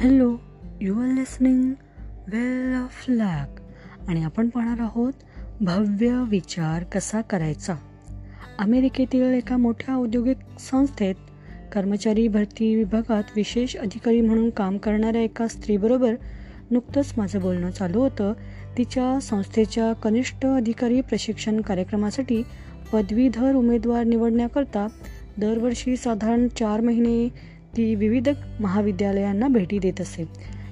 Hello you are listening well of luck आणि आपण पाहणार आहोत भव्य विचार कसा करायचा? अमेरिकेतील एका मोठ्या औद्योगिक संस्थेत कर्मचारी भरती विभागात विशेष अधिकारी म्हणून काम करणाऱ्या एका स्त्रीबरोबर नुकतंच माझं बोलणं चालू होतं. तिच्या संस्थेच्या कनिष्ठ अधिकारी प्रशिक्षण कार्यक्रमासाठी पदवीधर उमेदवार निवडण्याकरता दरवर्षी साधारण चार महिने ती विविध महाविद्यालयांना भेटी देत असे.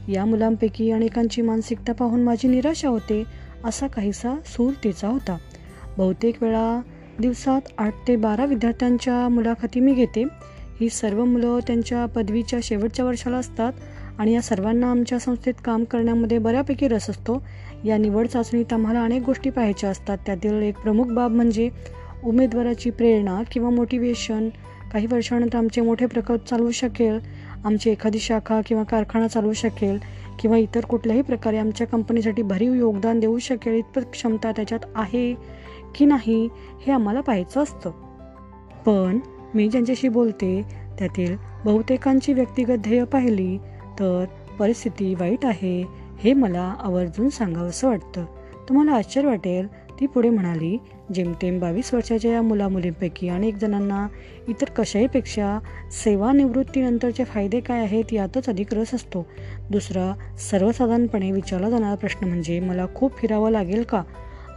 या मुलांपैकी अनेकांची मानसिकता पाहून माझी निराशा होते असा काहीसा सूर तिचा होता. बहुतेक वेळा दिवसात आठ ते बारा विद्यार्थ्यांच्या मुलाखती मी घेते. ही सर्व मुलं त्यांच्या पदवीच्या शेवटच्या वर्षाला असतात आणि या सर्वांना आमच्या संस्थेत काम करण्यामध्ये बऱ्यापैकी रस असतो. या निवड चाचणीत आम्हाला अनेक गोष्टी पाहायच्या असतात. त्यातील एक प्रमुख बाब म्हणजे उमेदवाराची प्रेरणा किंवा मोटिवेशन काही वर्षानंतर आमचे मोठे प्रकल्प चालवू शकेल आमची एखादी शाखा किंवा कारखाना चालवू शकेल किंवा इतर कुठल्याही प्रकारे आमच्या कंपनीसाठी भरीव योगदान देऊ शकेल इतपत क्षमता त्याच्यात आहे की नाही हे आम्हाला पाहायचं असतं. पण मी ज्यांच्याशी बोलते त्यातील बहुतेकांची व्यक्तिगत ध्येय पाहिली तर परिस्थिती वाईट आहे हे मला आवर्जून सांगावंसं वाटतं. तुम्हाला आश्चर्य वाटेल ती पुढे म्हणाली जेमतेम बावीस वर्षाच्या या मुलामुलींपैकी अनेक जणांना इतर कशाहीपेक्षा सेवानिवृत्तीनंतरचे फायदे काय आहेत यातच अधिक रस असतो. दुसरा सर्वसाधारणपणे विचारला जाणारा प्रश्न म्हणजे मला खूप फिरावं लागेल का?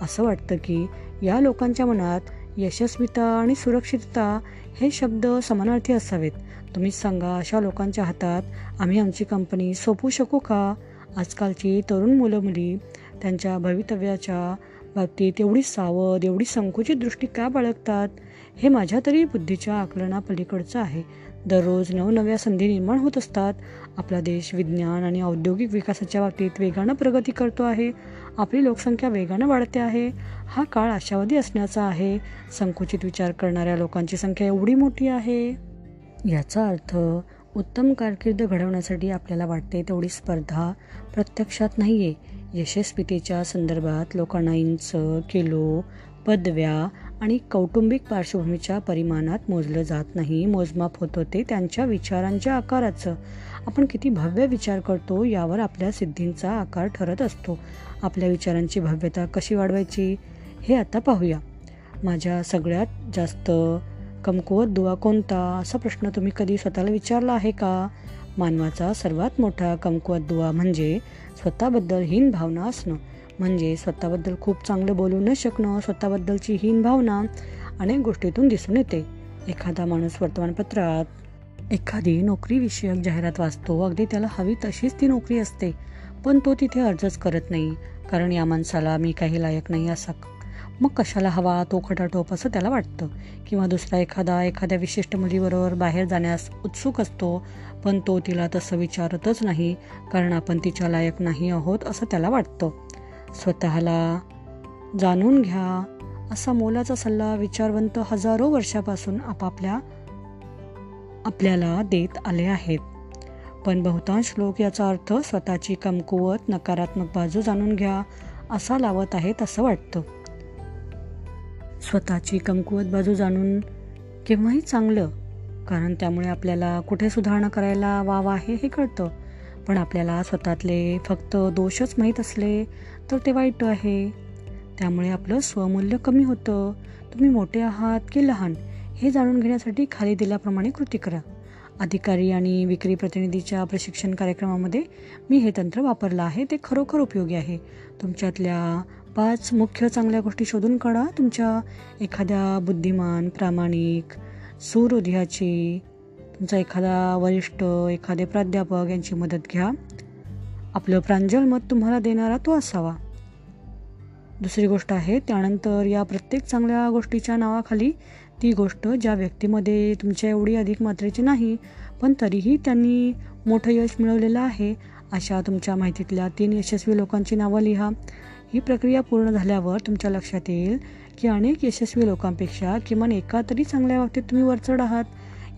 असं वाटतं की या लोकांच्या मनात यशस्वीता आणि सुरक्षितता हे शब्द समानार्थी असावेत. तुम्हीच सांगा अशा लोकांच्या हातात आम्ही आमची कंपनी सोपू शकू का? आजकालची तरुण मुलं मुली त्यांच्या भवितव्याच्या बाबतीत एवढी सावध एवढी संकुचित दृष्टी का बाळगतात? हे माझ्या तरी बुद्धीच्या आकलनापलीकडचं आहे. दररोज नवनव्या संधी निर्माण होत असतात. आपला देश विज्ञान आणि औद्योगिक विकासाच्या बाबतीत वेगानं प्रगती करतो आहे. आपली लोकसंख्या वेगानं वाढते आहे. हा काळ आशावादी असण्याचा आहे. संकुचित विचार करणाऱ्या लोकांची संख्या एवढी मोठी आहे. याचा अर्थ उत्तम कारकीर्द घडवण्यासाठी आपल्याला वाटते तेवढी स्पर्धा प्रत्यक्षात नाही आहे यशस्वीतेच्या संदर्भात लोकांना इंच किलो पदव्या आणि कौटुंबिक पार्श्वभूमीच्या परिमाणात मोजलं जात नाही. मोजमाप होत होते. त्यांच्या विचारांच्या आकाराचं आपण किती भव्य विचार करतो यावर आपल्या सिद्धींचा आकार ठरत असतो. आपल्या विचारांची भव्यता कशी वाढवायची हे आता पाहूया. माझ्या सगळ्यात जास्त कमकुवत दुवा कोणता? असा प्रश्न तुम्ही कधी स्वतःला विचारला आहे का? मानवाचा सर्वात मोठा कमकुवत दुवा म्हणजे स्वतःबद्दल हीन भावना असणं. म्हणजे स्वतःबद्दल खूप चांगलं बोलू न शकणं स्वतःबद्दलची हीन भावना अनेक गोष्टीतून दिसून येते. एखादा माणूस वर्तमानपत्रात एखादी नोकरीविषयक जाहिरात वाचतो अगदी त्याला हवी तशीच ती नोकरी असते पण तो तिथे अर्जच करत नाही कारण या माणसाला मी काही लायक नाही असा मग कशाला हवा तो खटाटोप असं त्याला वाटतं? किंवा दुसरा एखादा एखाद्या विशिष्ट मुलीबरोबर बाहेर जाण्यास उत्सुक असतो पण तो तिला तसं विचारतच नाही कारण आपण तिच्या लायक नाही आहोत असं त्याला वाटतं. स्वतःला जाणून घ्या. असा मोलाचा सल्ला विचारवंत हजारो वर्षापासून आपापल्या आपल्याला देत आले आहेत. पण बहुतांश लोक याचा अर्थ स्वतःची कमकुवत नकारात्मक बाजू जाणून घ्या असा लावत आहेत असं वाटतं. स्वतःची कमकुवत बाजू जाणून केव्हाही चांगलं कारण त्यामुळे आपल्याला कुठे सुधारणा करायला वाव आहे हे कळतं. पण आपल्याला स्वतःतले फक्त दोषच माहीत असले तर ते वाईट आहे. त्यामुळे आपलं स्वमूल्य कमी होतं. तुम्ही मोठे आहात की लहान हे जाणून घेण्यासाठी खाली दिल्याप्रमाणे कृती करा. अधिकारी आणि विक्री प्रतिनिधीच्या प्रशिक्षण कार्यक्रमामध्ये मी हे तंत्र वापरलं आहे ते खरोखर उपयोगी आहे. तुमच्यातल्या पाच मुख्य चांगल्या गोष्टी शोधून काढा. तुमच्या एखाद्या बुद्धिमान प्रामाणिक सुहृदयाची तुमचा एखादा वरिष्ठ एखादे प्राध्यापक यांची मदत घ्या. आपलं प्रांजल मत तुम्हाला देणारा तो असावा. दुसरी गोष्ट आहे त्यानंतर या प्रत्येक चांगल्या गोष्टीच्या नावाखाली ती गोष्ट ज्या व्यक्तीमध्ये तुमच्या एवढी अधिक मात्रेची नाही पण तरीही त्यांनी मोठं यश मिळवलेलं आहे अशा तुमच्या माहितीतल्या तीन यशस्वी लोकांची नावं लिहा. ही प्रक्रिया पूर्ण झाल्यावर तुमच्या लक्षात येईल की अनेक यशस्वी लोकांपेक्षा किमान एका तरी चांगल्या बाबतीत तुम्ही वरचढ आहात.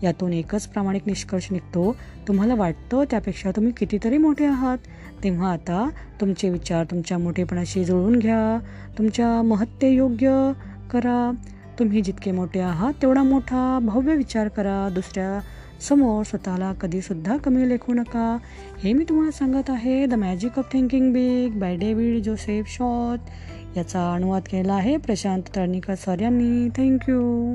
यातून एकच प्रामाणिक निष्कर्ष निघतो तुम्हाला वाटतं त्यापेक्षा तुम्ही कितीतरी मोठे आहात. तेव्हा आता तुमचे विचार तुमच्या मोठेपणाशी जुळवून घ्या तुमच्या महत्ते योग्य करा. तुम्ही जितके मोठे आहात तेवढा मोठा भव्य विचार करा. दुसऱ्या समोर स्वतःला कधीसुद्धा कमी लेखू नका. हे मी तुम्हाला सांगत आहे the magic of thinking big by David Joseph shot याचा अनुवाद केला आहे प्रशांत तळणीकर सर यांनी. Thank you